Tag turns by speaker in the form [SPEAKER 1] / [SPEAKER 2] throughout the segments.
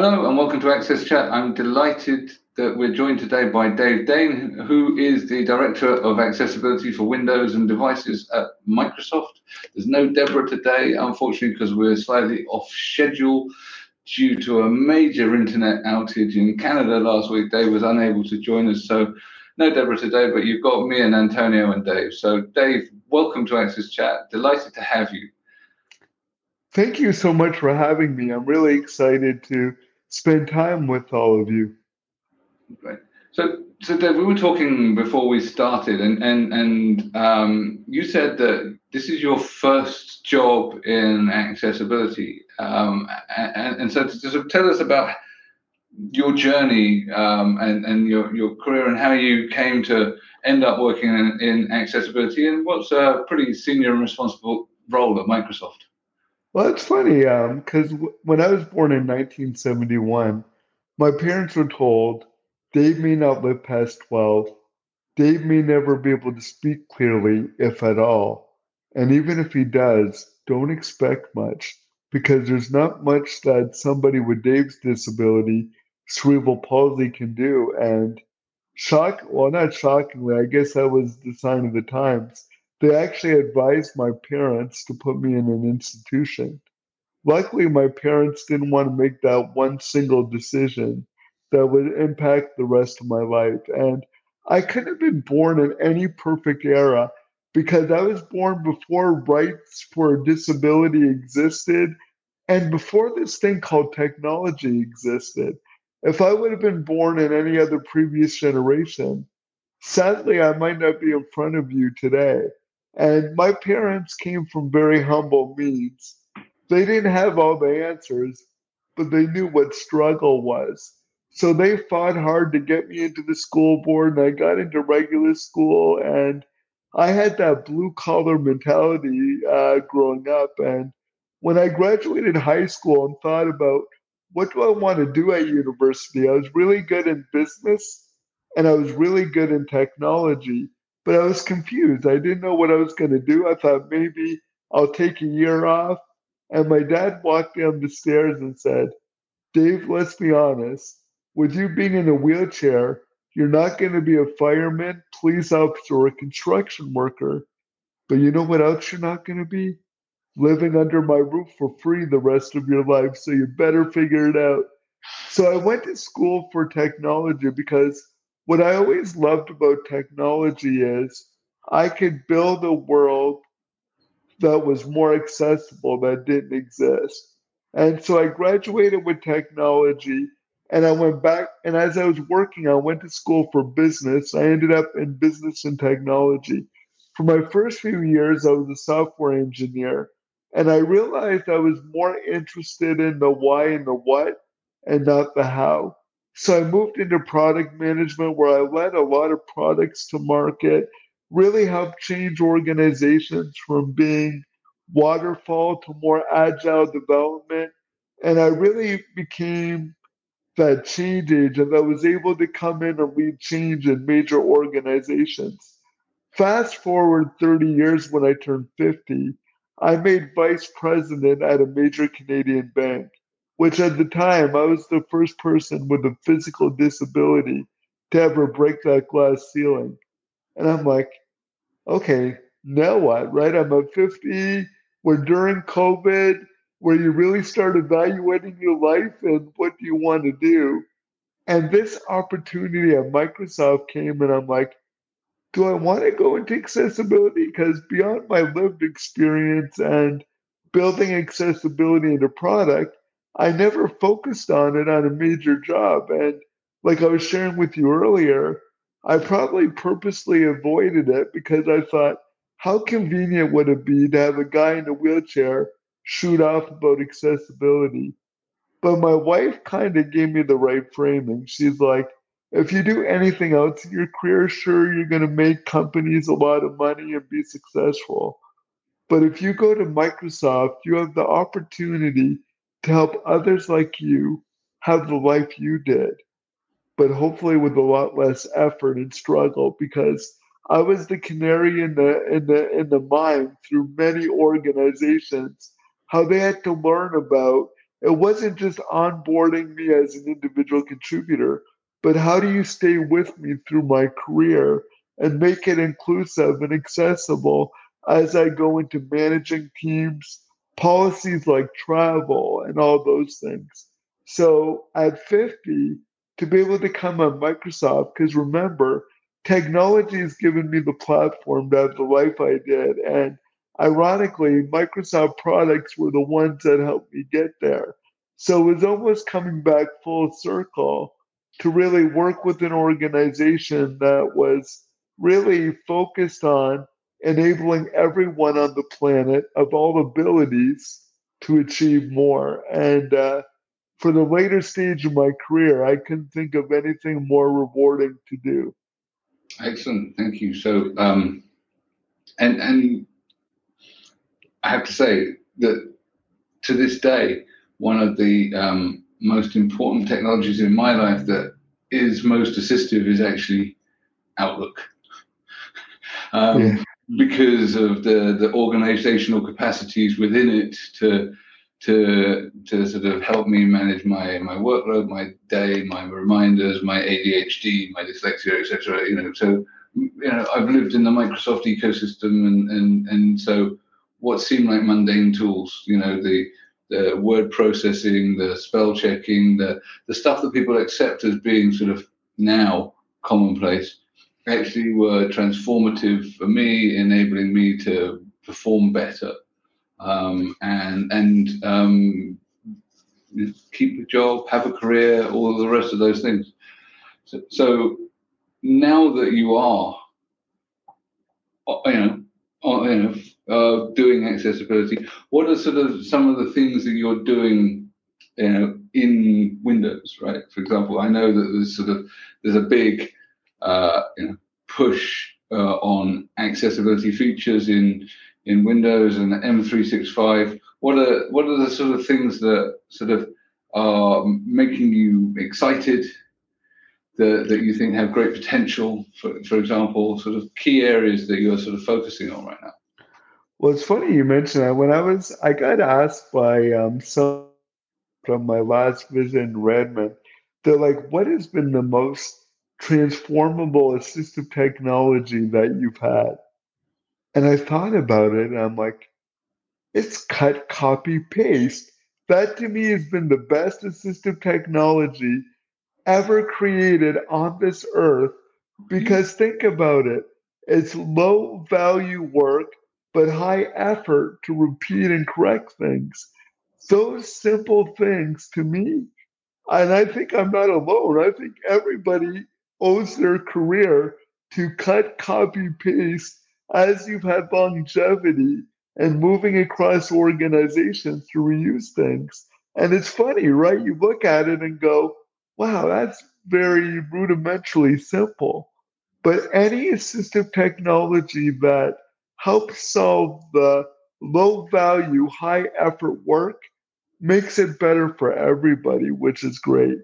[SPEAKER 1] Hello and welcome to Access Chat. I'm delighted that we're joined today by Dave Dame, who is the Director of Accessibility for Windows and Devices at Microsoft. There's no Deborah today, unfortunately, because we're slightly off schedule due to a major internet outage in Canada last week. Dave was unable to join us, so no Deborah today, but you've got me and Antonio and Dave. So, Dave, welcome to Access Chat. Delighted to have you.
[SPEAKER 2] Thank you so much for having me. I'm really excited to spend time with all of you.
[SPEAKER 1] Great. So, so Dave, we were talking before we started, and and and um, you said that this is your first job in accessibility, um, and, and so to of tell us about your journey um, and and your your career and how you came to end up working in, in accessibility, and what's a pretty senior and responsible role at Microsoft.
[SPEAKER 2] Well, it's funny because um, when I was born in 1971, my parents were told Dave may not live past 12. Dave may never be able to speak clearly, if at all. And even if he does, don't expect much because there's not much that somebody with Dave's disability, cerebral palsy, can do. And shock, well, not shockingly, I guess that was the sign of the times they actually advised my parents to put me in an institution. Luckily, my parents didn't want to make that one single decision that would impact the rest of my life. And I couldn't have been born in any perfect era because I was born before rights for disability existed and before this thing called technology existed. If I would have been born in any other previous generation, sadly, I might not be in front of you today. And my parents came from very humble means. They didn't have all the answers, but they knew what struggle was. So they fought hard to get me into the school board, and I got into regular school. And I had that blue collar mentality uh, growing up. And when I graduated high school and thought about what do I want to do at university, I was really good in business and I was really good in technology but I was confused. I didn't know what I was going to do. I thought maybe I'll take a year off. And my dad walked down the stairs and said, Dave, let's be honest. With you being in a wheelchair, you're not going to be a fireman, police officer, or a construction worker. But you know what else you're not going to be? Living under my roof for free the rest of your life. So you better figure it out. So I went to school for technology because what I always loved about technology is I could build a world that was more accessible that didn't exist. And so I graduated with technology and I went back. And as I was working, I went to school for business. I ended up in business and technology. For my first few years, I was a software engineer. And I realized I was more interested in the why and the what and not the how. So I moved into product management where I led a lot of products to market, really helped change organizations from being waterfall to more agile development. And I really became that change agent that was able to come in and lead change in major organizations. Fast forward 30 years when I turned 50, I made vice president at a major Canadian bank which at the time I was the first person with a physical disability to ever break that glass ceiling. And I'm like, okay, now what, right? I'm at 50, we're during COVID, where you really start evaluating your life and what do you want to do. And this opportunity at Microsoft came, and I'm like, do I want to go into accessibility? Because beyond my lived experience and building accessibility into product, I never focused on it on a major job. And like I was sharing with you earlier, I probably purposely avoided it because I thought, how convenient would it be to have a guy in a wheelchair shoot off about accessibility? But my wife kind of gave me the right framing. She's like, if you do anything else in your career, sure, you're going to make companies a lot of money and be successful. But if you go to Microsoft, you have the opportunity to help others like you have the life you did, but hopefully with a lot less effort and struggle because I was the canary in the in the in the mine through many organizations, how they had to learn about it wasn't just onboarding me as an individual contributor, but how do you stay with me through my career and make it inclusive and accessible as I go into managing teams, policies like travel, and all those things. So at 50, to be able to come on Microsoft, because remember, technology has given me the platform to have the life I did. And ironically, Microsoft products were the ones that helped me get there. So it was almost coming back full circle to really work with an organization that was really focused on enabling everyone on the planet of all abilities to achieve more. And uh, for the later stage of my career, I couldn't think of anything more rewarding to do.
[SPEAKER 1] Excellent, thank you. So, um, and and I have to say that to this day, one of the um, most important technologies in my life that is most assistive is actually Outlook. Um, yeah. Because of the, the organizational capacities within it to to to sort of help me manage my my workload, my day, my reminders, my ADHD, my dyslexia, etc. You know, so you know, I've lived in the Microsoft ecosystem, and and and so what seem like mundane tools, you know, the the word processing, the spell checking, the the stuff that people accept as being sort of now commonplace, actually were transformative for me, enabling me to perform better um, and and um, keep a job, have a career, all the rest of those things. So, so now that you are, uh, you know, uh, you know, uh, doing accessibility, what are sort of some of the things that you're doing, you know, in Windows, right? For example, I know that there's sort of there's a big, uh, you know, push uh, on accessibility features in in Windows and M365. What are what are the sort of things that sort of are making you excited? That, that you think have great potential, for, for example, sort of key areas that you're sort of focusing on right now?
[SPEAKER 2] Well, it's funny you mentioned that. When I was, I got asked by um, some from my last visit in Redmond, they're like, what has been the most transformable assistive technology that you've had? And I thought about it and I'm like, it's cut, copy, paste. That to me has been the best assistive technology ever created on this earth because think about it. It's low value work, but high effort to repeat and correct things. Those simple things to me, and I think I'm not alone. I think everybody owes their career to cut, copy, paste as you've had longevity and moving across organizations to reuse things. And it's funny, right? You look at it and go, wow, that's very rudimentarily simple. But any assistive technology that helps solve the low value, high effort work makes it better for everybody, which is great.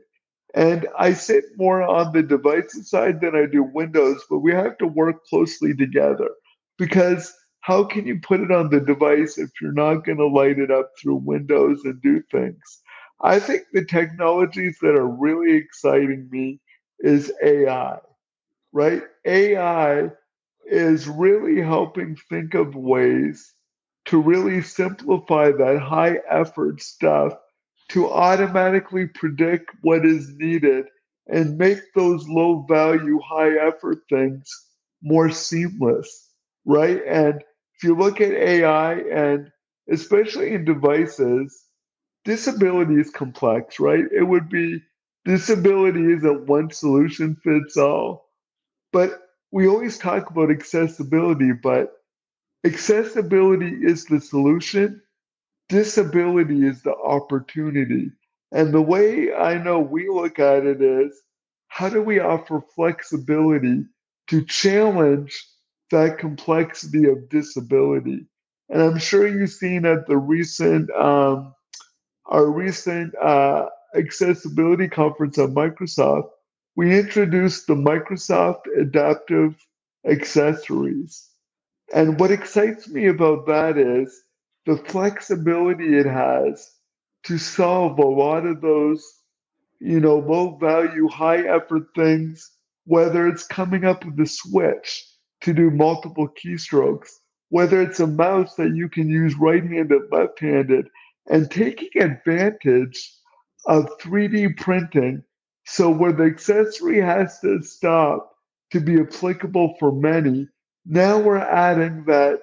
[SPEAKER 2] And I sit more on the devices side than I do Windows, but we have to work closely together because how can you put it on the device if you're not going to light it up through Windows and do things? I think the technologies that are really exciting me is AI, right? AI is really helping think of ways to really simplify that high effort stuff to automatically predict what is needed and make those low value, high effort things more seamless right? And if you look at AI and especially in devices, disability is complex, right? It would be disability isn't one solution fits all. But we always talk about accessibility, but accessibility is the solution, disability is the opportunity. And the way I know we look at it is how do we offer flexibility to challenge that complexity of disability. And I'm sure you've seen at the recent, um, our recent uh, accessibility conference at Microsoft, we introduced the Microsoft Adaptive Accessories. And what excites me about that is the flexibility it has to solve a lot of those, you know, low value, high effort things, whether it's coming up with a switch to do multiple keystrokes, whether it's a mouse that you can use right handed, left handed, and taking advantage of 3D printing. So, where the accessory has to stop to be applicable for many, now we're adding that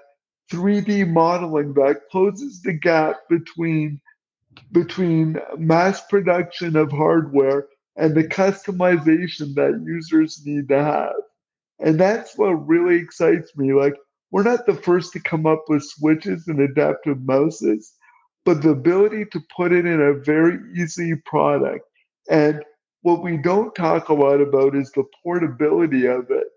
[SPEAKER 2] 3D modeling that closes the gap between between mass production of hardware and the customization that users need to have. And that's what really excites me. Like, we're not the first to come up with switches and adaptive mouses, but the ability to put it in a very easy product. And what we don't talk a lot about is the portability of it.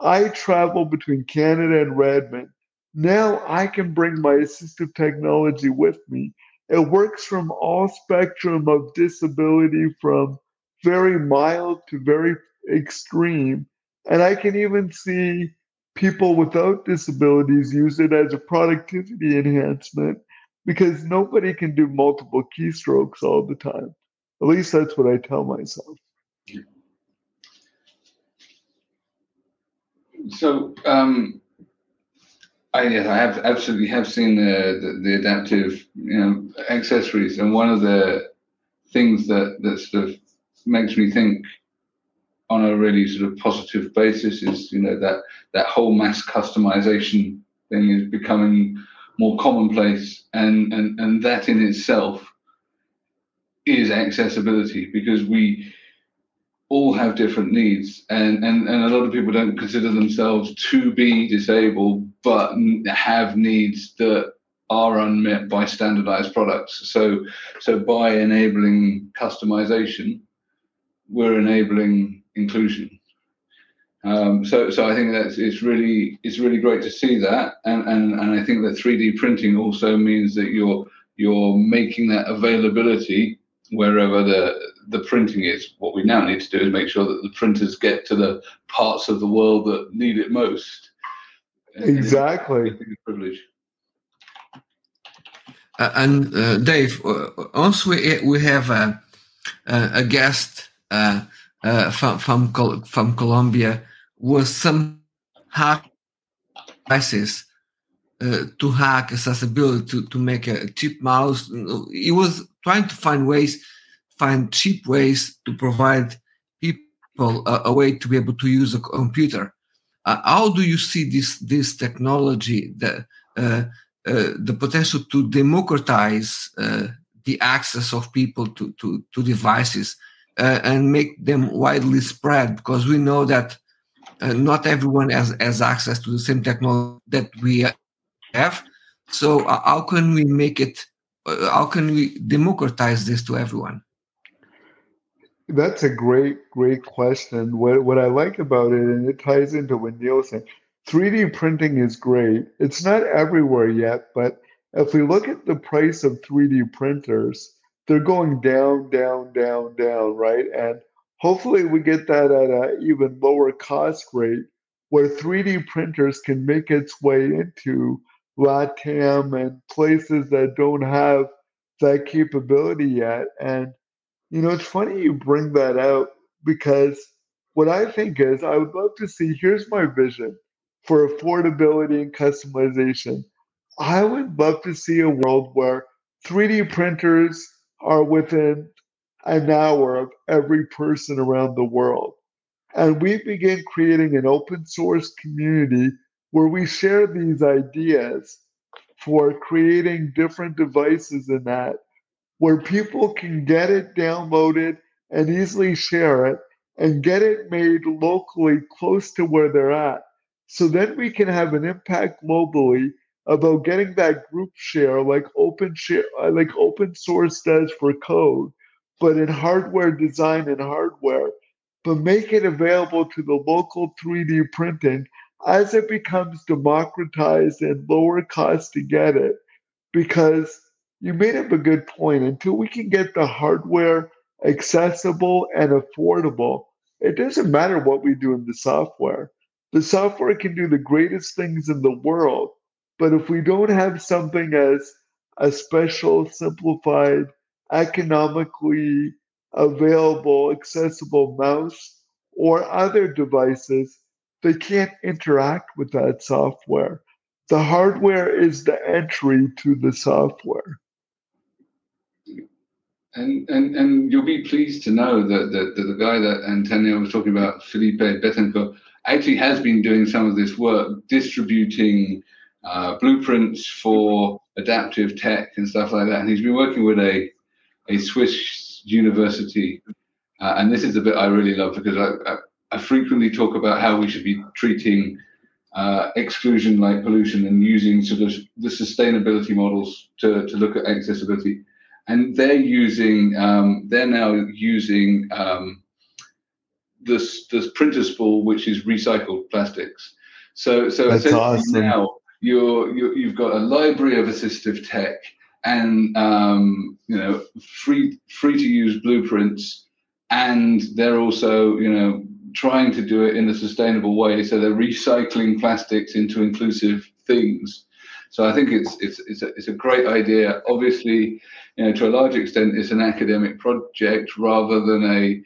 [SPEAKER 2] I travel between Canada and Redmond. Now I can bring my assistive technology with me. It works from all spectrum of disability from very mild to very extreme. And I can even see people without disabilities use it as a productivity enhancement because nobody can do multiple keystrokes all the time. At least that's what I tell myself.
[SPEAKER 1] So, um, I, yes, I have absolutely have seen the, the, the adaptive you know accessories, and one of the things that that sort of makes me think on a really sort of positive basis is you know that that whole mass customization thing is becoming more commonplace and and and that in itself is accessibility because we all have different needs and, and and a lot of people don't consider themselves to be disabled but have needs that are unmet by standardized products so so by enabling customization we're enabling inclusion. Um, so, so I think that it's really it's really great to see that, and, and and I think that 3D printing also means that you're you're making that availability wherever the the printing is. What we now need to do is make sure that the printers get to the parts of the world that need it most.
[SPEAKER 2] Exactly.
[SPEAKER 1] privilege.
[SPEAKER 3] Uh, and uh, Dave, uh, also we, we have a, a guest uh, uh, from from from Colombia was some hack devices uh, to hack accessibility to, to make a cheap mouse. He was trying to find ways, find cheap ways to provide people a, a way to be able to use a computer. Uh, how do you see this this technology, the uh, uh, the potential to democratize the access of people to, to, to devices and make them widely spread because we know that not everyone has, has access to the same technology that we have. So how can we make it? How can we democratize this to everyone?
[SPEAKER 2] That's a great, great question. What what I like about it, and it ties into what Neil said, 3D printing is great. It's not everywhere yet, but if we look at the price of 3D printers, they're going down, down, down, down, right? And hopefully we get that at an even lower cost rate where 3D printers can make its way into LATAM and places that don't have that capability yet. And, you know, it's funny you bring that out because what I think is I would love to see here's my vision for affordability and customization. I would love to see a world where 3D printers are within an hour of every person around the world. And we begin creating an open source community where we share these ideas for creating different devices in that, where people can get it downloaded and easily share it and get it made locally close to where they're at. So then we can have an impact globally about getting that group share like open share uh, like open source does for code but in hardware design and hardware but make it available to the local 3d printing as it becomes democratized and lower cost to get it because you made up a good point until we can get the hardware accessible and affordable it doesn't matter what we do in the software the software can do the greatest things in the world but if we don't have something as a special, simplified economically available, accessible mouse or other devices, they can't interact with that software. The hardware is the entry to the software.
[SPEAKER 1] And, and and you'll be pleased to know that, that, that the guy that Antonio was talking about, Felipe Betancourt, actually has been doing some of this work, distributing uh, blueprints for adaptive tech and stuff like that. And he's been working with a, a Swiss university. Uh, and this is the bit I really love because I, I, I frequently talk about how we should be treating uh, exclusion like pollution and using sort of the sustainability models to, to look at accessibility and they're using um, they're now using um, this this printer spool which is recycled plastics. So so
[SPEAKER 2] That's
[SPEAKER 1] essentially
[SPEAKER 2] awesome.
[SPEAKER 1] now you're, you you've got a library of assistive tech and um, you know free free to use blueprints and they're also you know trying to do it in a sustainable way so they're recycling plastics into inclusive things so I think it's it's it's a, it's a great idea. Obviously, you know, to a large extent, it's an academic project rather than a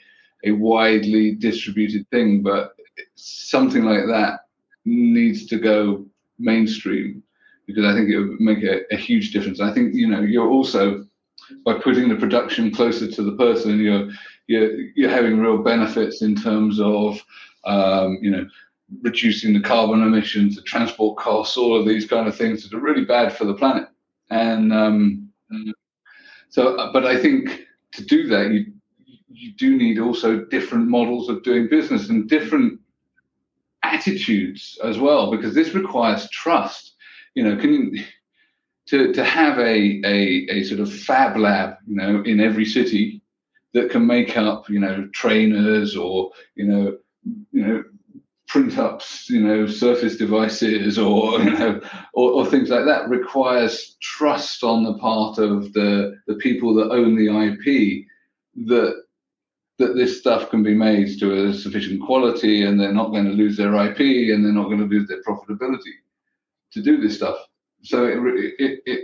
[SPEAKER 1] a widely distributed thing. But something like that needs to go mainstream because I think it would make a, a huge difference. I think you know you're also by putting the production closer to the person, you're you're you're having real benefits in terms of um, you know reducing the carbon emissions, the transport costs, all of these kind of things that are really bad for the planet. And um, so, but I think to do that, you you do need also different models of doing business and different attitudes as well, because this requires trust. You know, can you, to to have a, a a sort of fab lab, you know, in every city that can make up, you know, trainers or you know, you know, print ups, you know, surface devices or you know, or, or, things like that requires trust on the part of the the people that own the IP that that this stuff can be made to a sufficient quality and they're not going to lose their IP and they're not going to lose their profitability to do this stuff. So it it it,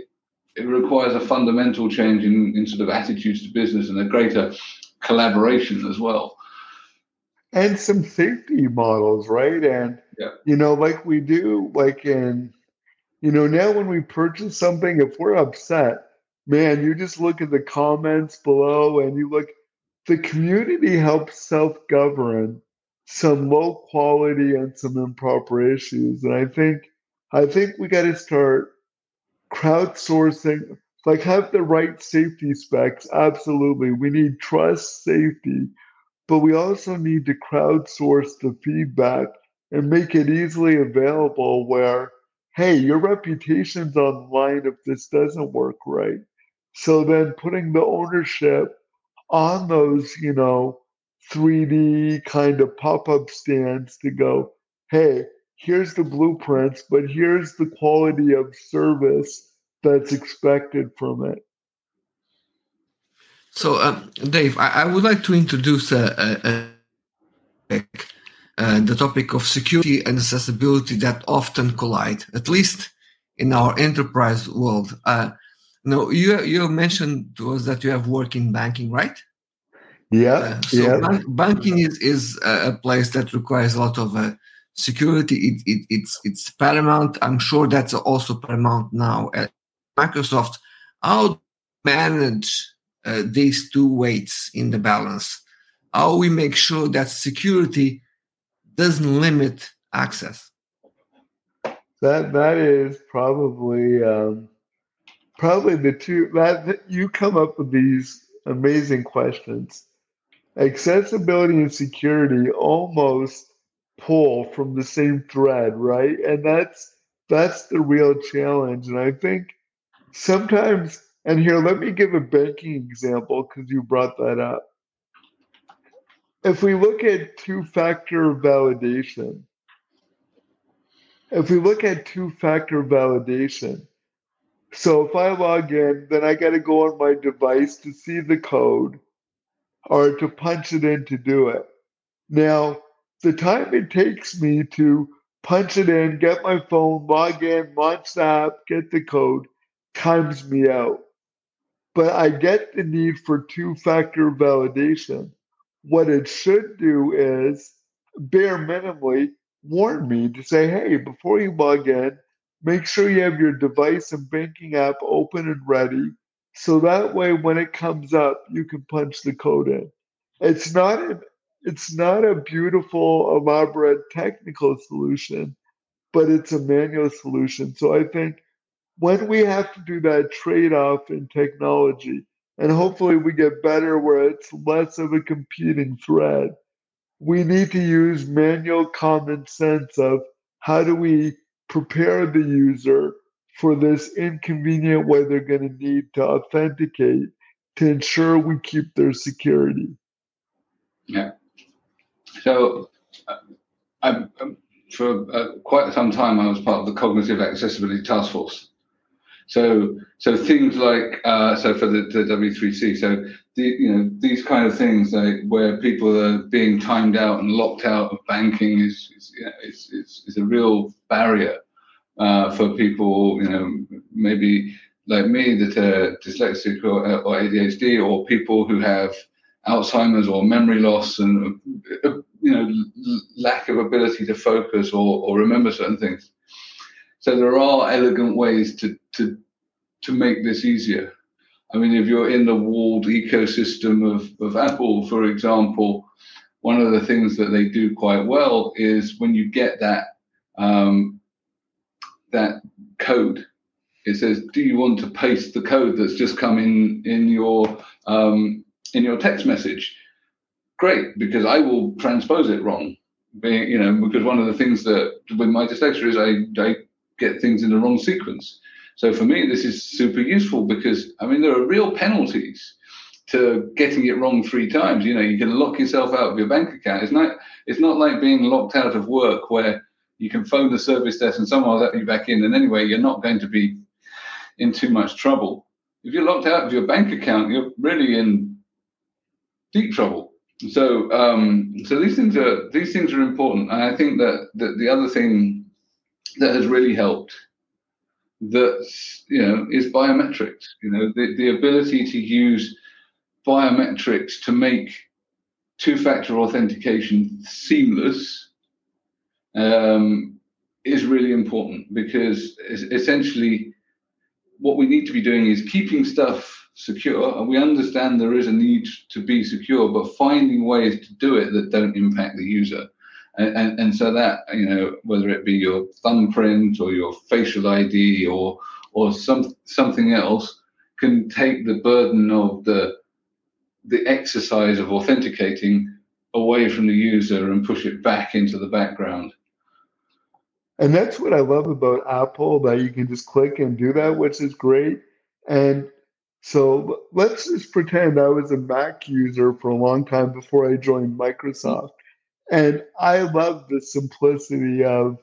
[SPEAKER 1] it requires a fundamental change in, in sort of attitudes to business and a greater collaboration as well
[SPEAKER 2] and some safety models, right? And
[SPEAKER 1] yeah.
[SPEAKER 2] you know, like we do, like in you know, now when we purchase something, if we're upset, man, you just look at the comments below and you look. The community helps self-govern some low quality and some improper issues, and I think I think we got to start crowdsourcing. Like have the right safety specs. Absolutely, we need trust, safety, but we also need to crowdsource the feedback and make it easily available where hey your reputation's on line if this doesn't work right. So then putting the ownership on those you know 3d kind of pop-up stands to go hey here's the blueprints but here's the quality of service that's expected from it
[SPEAKER 3] so, um, Dave, I, I, would like to introduce a, a, a, uh, the topic of security and accessibility that often collide, at least in our enterprise world. Uh, no, you you mentioned to us that you have work in banking, right?
[SPEAKER 2] Yeah.
[SPEAKER 3] Uh, so
[SPEAKER 2] yeah.
[SPEAKER 3] Ban- banking is is a place that requires a lot of uh, security. It, it, it's it's paramount. I'm sure that's also paramount now at Microsoft. How manage uh, these two weights in the balance? How we make sure that security doesn't limit access?
[SPEAKER 2] That that is probably um, probably the two that, you come up with these amazing questions. Accessibility and security almost pull from the same thread, right? And that's that's the real challenge. And I think sometimes and here, let me give a banking example because you brought that up. If we look at two factor validation, if we look at two factor validation, so if I log in, then I got to go on my device to see the code or to punch it in to do it. Now, the time it takes me to punch it in, get my phone, log in, launch the app, get the code, times me out. But I get the need for two factor validation. What it should do is, bare minimally, warn me to say, hey, before you log in, make sure you have your device and banking app open and ready. So that way, when it comes up, you can punch the code in. It's not it's not a beautiful, elaborate technical solution, but it's a manual solution. So I think when we have to do that trade off in technology, and hopefully we get better where it's less of a competing threat, we need to use manual common sense of how do we prepare the user for this inconvenient way they're going to need to authenticate to ensure we keep their security.
[SPEAKER 1] Yeah. So, uh, I, um, for uh, quite some time, I was part of the Cognitive Accessibility Task Force. So, so things like uh, so for the, the W3C, so the, you know these kind of things like where people are being timed out and locked out of banking is is, you know, is, is, is a real barrier uh, for people. You know, maybe like me that are dyslexic or, or ADHD, or people who have Alzheimer's or memory loss and uh, you know lack of ability to focus or, or remember certain things. So there are elegant ways to to to make this easier. I mean, if you're in the walled ecosystem of, of Apple, for example, one of the things that they do quite well is when you get that um, that code, it says, "Do you want to paste the code that's just come in in your um, in your text message?" Great, because I will transpose it wrong. You know, because one of the things that with my dyslexia is I, I get things in the wrong sequence. So for me, this is super useful because I mean there are real penalties to getting it wrong three times. You know, you can lock yourself out of your bank account. It's not it's not like being locked out of work where you can phone the service desk and someone will let you back in. And anyway, you're not going to be in too much trouble. If you're locked out of your bank account, you're really in deep trouble. So, um, so these things are these things are important, and I think that, that the other thing that has really helped that you know is biometrics. You know, the, the ability to use biometrics to make two-factor authentication seamless um, is really important because essentially what we need to be doing is keeping stuff secure and we understand there is a need to be secure but finding ways to do it that don't impact the user and, and, so that you know whether it be your thumbprint or your facial id or or some something else can take the burden of the the exercise of authenticating away from the user and push it back into the background
[SPEAKER 2] and that's what I love about Apple that you can just click and do that, which is great. And so let's just pretend I was a Mac user for a long time before I joined Microsoft. And I love the simplicity of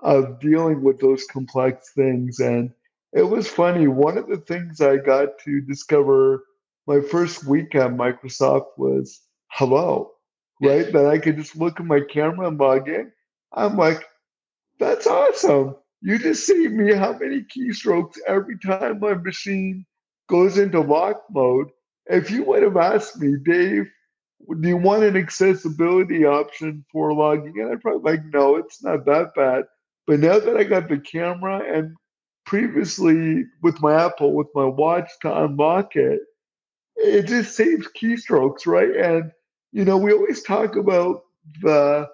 [SPEAKER 2] of dealing with those complex things. And it was funny. One of the things I got to discover my first week at Microsoft was hello, right? That I could just look at my camera and log in. I'm like, that's awesome. You just see me how many keystrokes every time my machine goes into lock mode. If you would have asked me, Dave, do you want an accessibility option for logging in? I'd probably like, no, it's not that bad. But now that I got the camera and previously with my Apple, with my watch to unlock it, it just saves keystrokes, right? And you know, we always talk about the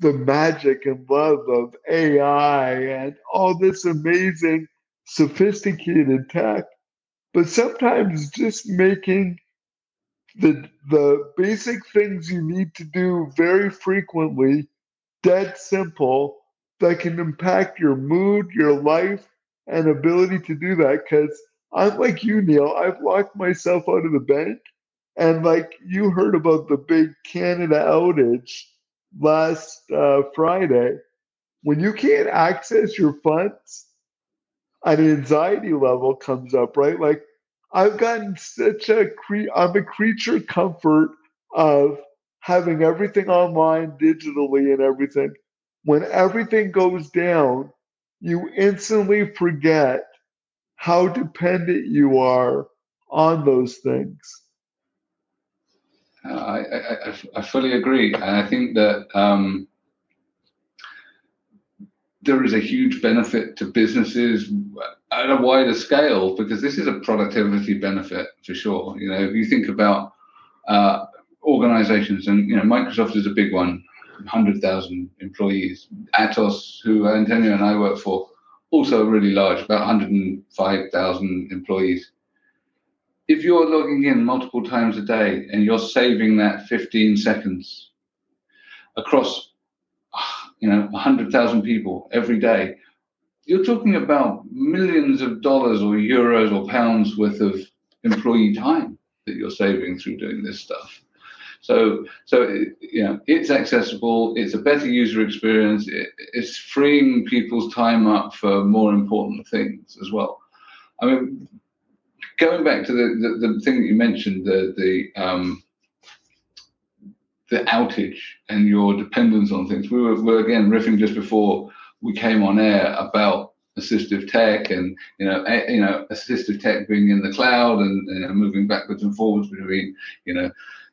[SPEAKER 2] the magic and love of AI and all this amazing, sophisticated tech. But sometimes just making the the basic things you need to do very frequently dead simple that can impact your mood, your life, and ability to do that. Because I'm like you, Neil, I've locked myself out of the bank. And like you heard about the big Canada outage last uh, Friday, when you can't access your funds, an anxiety level comes up, right? Like I've gotten such a cre- I'm a creature comfort of having everything online digitally and everything. When everything goes down, you instantly forget how dependent you are on those things.
[SPEAKER 1] Uh, I, I, I, fully agree. And I think that um, there is a huge benefit to businesses at a wider scale because this is a productivity benefit for sure. You know, if you think about uh, organizations, and you know, Microsoft is a big one, 100,000 employees. Atos, who Antonio and I work for, also really large, about 105,000 employees. If you're logging in multiple times a day and you're saving that 15 seconds across, you know, 100,000 people every day, you're talking about millions of dollars or euros or pounds worth of employee time that you're saving through doing this stuff. So, so you know, it's accessible. It's a better user experience. It, it's freeing people's time up for more important things as well. I mean, going back to the, the, the thing that you mentioned, the the um, the outage and your dependence on things. We were, were again riffing just before we came on air about assistive tech and you know a, you know assistive tech being in the cloud and you know, moving backwards and forwards between you know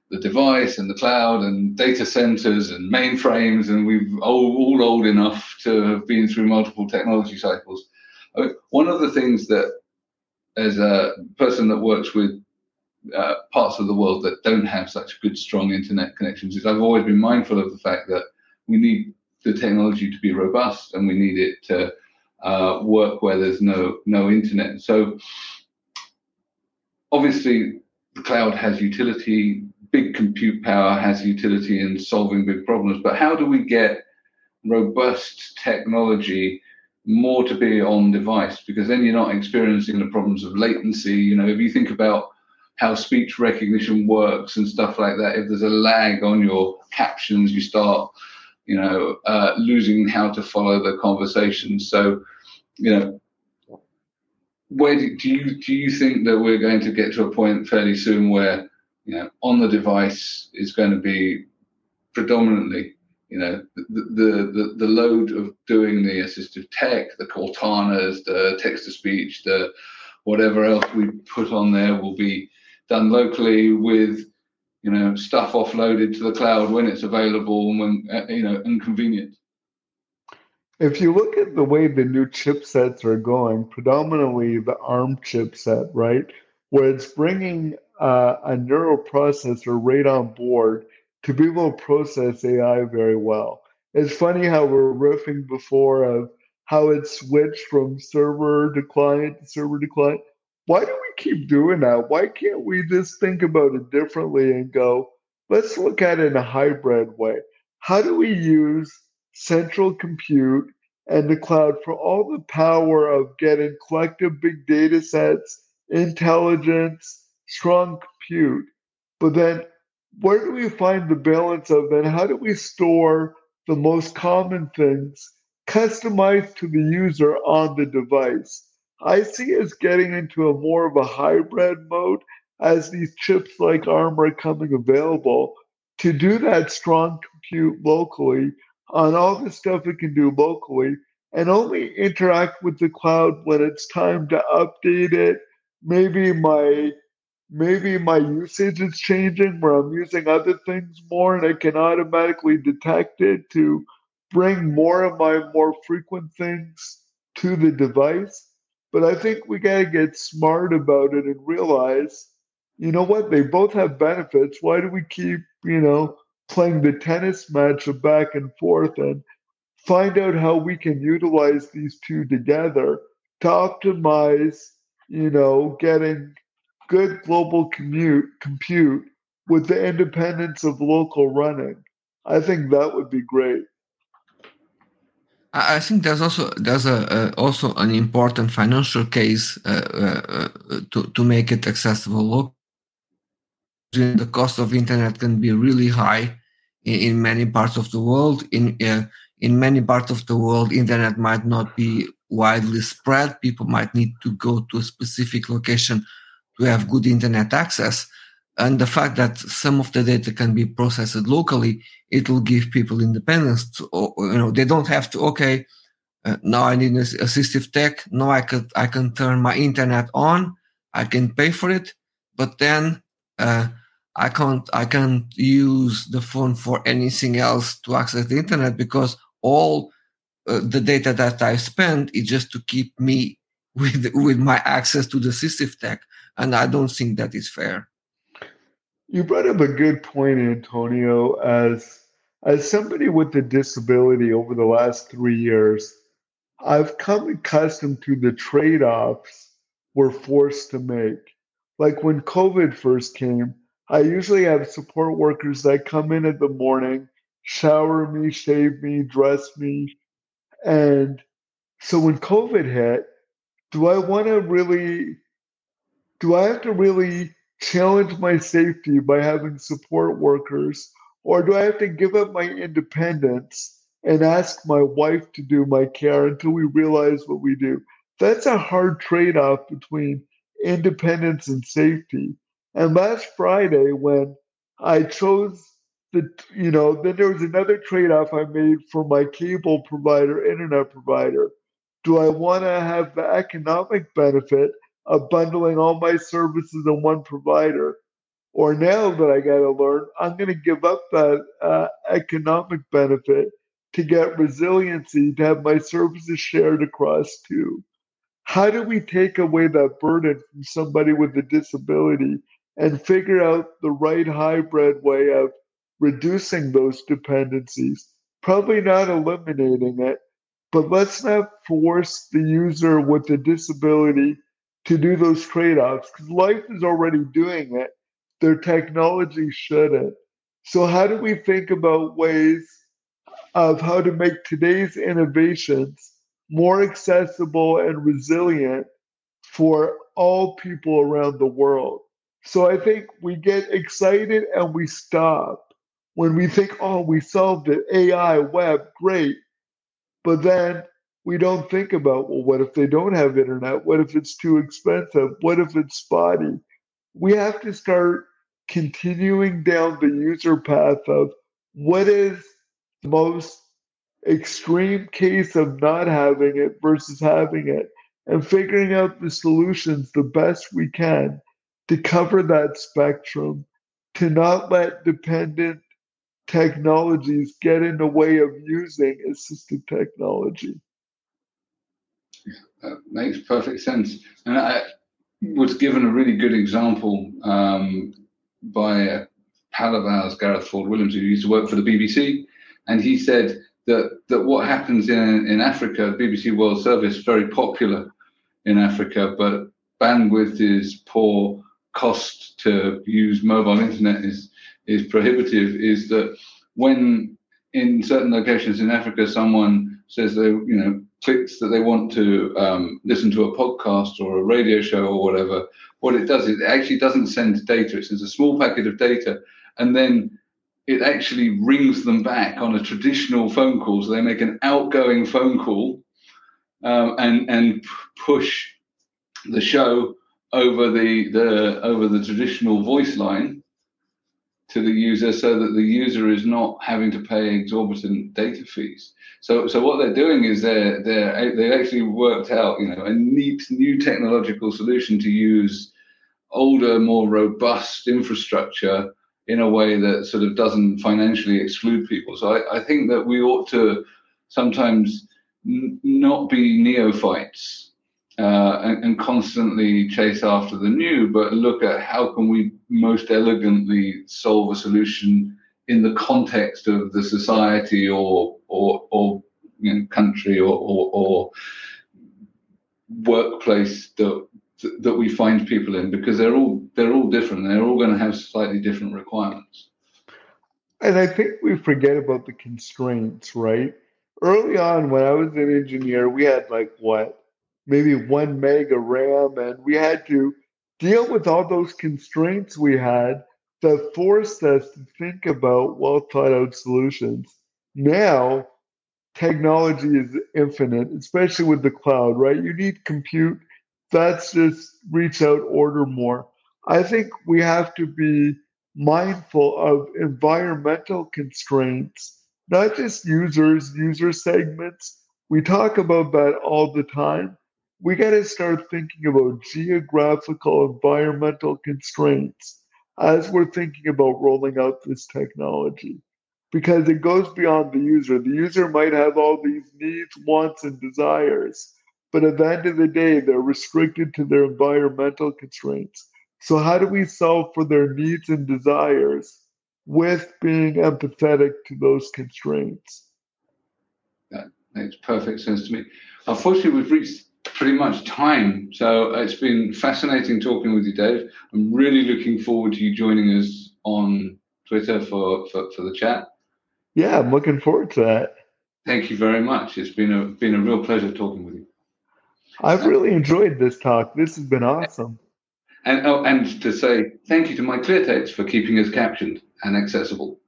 [SPEAKER 1] the device and the cloud and data centers and mainframes, and we've all, all old enough to have been through multiple technology cycles. I mean, one of the things that, as a person that works with uh, parts of the world that don't have such good, strong internet connections, is I've always been mindful of the fact that we need the technology to be robust and we need it to uh, work where there's no no internet. So obviously, the cloud has utility big compute power has utility in solving big problems, but how do we get robust technology more to be on device? Because then you're not experiencing the problems of latency. You know, if you think about how speech recognition works and stuff like that, if there's a lag on your captions, you start, you know, uh, losing how to follow the conversation. So, you know, where do, do you do you think that we're going to get to a point fairly soon where you know, on the device is going to be predominantly, you know, the, the, the, the load of doing the assistive tech, the Cortanas, the text to speech, the whatever else we put on there will be done locally with, you know, stuff offloaded to the cloud when it's available and when, uh, you know, inconvenient.
[SPEAKER 2] If you look at the way the new chipsets are going, predominantly the ARM chipset, right, where it's bringing uh, a neural processor right on board to be able to process AI very well. It's funny how we're riffing before of how it switched from server to client to server to client. Why do we keep doing that? Why can't we just think about it differently and go, let's look at it in a hybrid way? How do we use central compute and the cloud for all the power of getting collective big data sets, intelligence, strong compute. But then where do we find the balance of then how do we store the most common things customized to the user on the device? I see us getting into a more of a hybrid mode as these chips like ARM are coming available to do that strong compute locally on all the stuff it can do locally and only interact with the cloud when it's time to update it. Maybe my maybe my usage is changing where I'm using other things more and I can automatically detect it to bring more of my more frequent things to the device. But I think we got to get smart about it and realize, you know what, they both have benefits. Why do we keep, you know, playing the tennis match of back and forth and find out how we can utilize these two together to optimize, you know, getting good global commute, compute with the independence of local running. I think that would be great.
[SPEAKER 3] I think there's also there's a, a also an important financial case uh, uh, to to make it accessible locally. The cost of internet can be really high in, in many parts of the world. In uh, in many parts of the world, internet might not be widely spread. People might need to go to a specific location to have good internet access. And the fact that some of the data can be processed locally, it will give people independence. To, you know, they don't have to. Okay, uh, now I need assistive tech. Now I could I can turn my internet on. I can pay for it, but then uh, I can't I can't use the phone for anything else to access the internet because all uh, the data that I spend is just to keep me with with my access to the assistive tech, and I don't think that is fair.
[SPEAKER 2] You brought up a good point, Antonio. As as somebody with a disability over the last three years, I've come accustomed to the trade offs we're forced to make. Like when COVID first came, I usually have support workers that come in in the morning, shower me, shave me, dress me. And so when COVID hit, do I want to really, do I have to really challenge my safety by having support workers? Or do I have to give up my independence and ask my wife to do my care until we realize what we do? That's a hard trade off between independence and safety. And last Friday, when I chose the, you know, then there was another trade off I made for my cable provider, internet provider. Do I want to have the economic benefit of bundling all my services in one provider? Or now that I got to learn, I'm going to give up that uh, economic benefit to get resiliency to have my services shared across two. How do we take away that burden from somebody with a disability and figure out the right hybrid way of reducing those dependencies? Probably not eliminating it, but let's not force the user with a disability to do those trade offs because life is already doing it. Their technology shouldn't. So, how do we think about ways of how to make today's innovations more accessible and resilient for all people around the world? So, I think we get excited and we stop when we think, oh, we solved it AI, web, great. But then we don't think about, well, what if they don't have internet? What if it's too expensive? What if it's spotty? We have to start continuing down the user path of what is the most extreme case of not having it versus having it and figuring out the solutions the best we can to cover that spectrum, to not let dependent technologies get in the way of using assistive technology.
[SPEAKER 1] That makes perfect sense. And I was given a really good example um, by a pal of ours, Gareth Ford Williams, who used to work for the BBC. And he said that, that what happens in, in Africa, BBC World Service, very popular in Africa, but bandwidth is poor, cost to use mobile internet is, is prohibitive, is that when in certain locations in Africa, someone says they, you know, clicks that they want to um, listen to a podcast or a radio show or whatever, what it does is it actually doesn't send data. It sends a small packet of data, and then it actually rings them back on a traditional phone call. So they make an outgoing phone call um, and and push the show over the the over the traditional voice line to the user so that the user is not having to pay exorbitant data fees. So, so what they're doing is they're, they're, they've actually worked out, you know, a neat new technological solution to use older, more robust infrastructure in a way that sort of doesn't financially exclude people. So I, I think that we ought to sometimes n- not be neophytes uh, and, and, constantly chase after the new, but look at how can we most elegantly solve a solution in the context of the society or or, or you know, country or, or, or workplace that that we find people in because they're all they're all different. They're all going to have slightly different requirements.
[SPEAKER 2] And I think we forget about the constraints, right? Early on, when I was an engineer, we had like what maybe one meg of RAM, and we had to deal with all those constraints we had that forced us to think about well thought out solutions. Now, technology is infinite, especially with the cloud, right? You need compute. That's just reach out, order more. I think we have to be mindful of environmental constraints, not just users, user segments. We talk about that all the time, we got to start thinking about geographical environmental constraints as we're thinking about rolling out this technology because it goes beyond the user. The user might have all these needs, wants, and desires, but at the end of the day, they're restricted to their environmental constraints. So, how do we solve for their needs and desires with being empathetic to those constraints?
[SPEAKER 1] That makes perfect sense to me. Unfortunately, we've reached pretty much time. So uh, it's been fascinating talking with you, Dave. I'm really looking forward to you joining us on Twitter for, for, for the chat.
[SPEAKER 2] Yeah, I'm looking forward to that.
[SPEAKER 1] Thank you very much. It's been a been a real pleasure talking with you.
[SPEAKER 2] I've really enjoyed this talk. This has been awesome.
[SPEAKER 1] And oh, and to say thank you to MyClearText for keeping us captioned and accessible.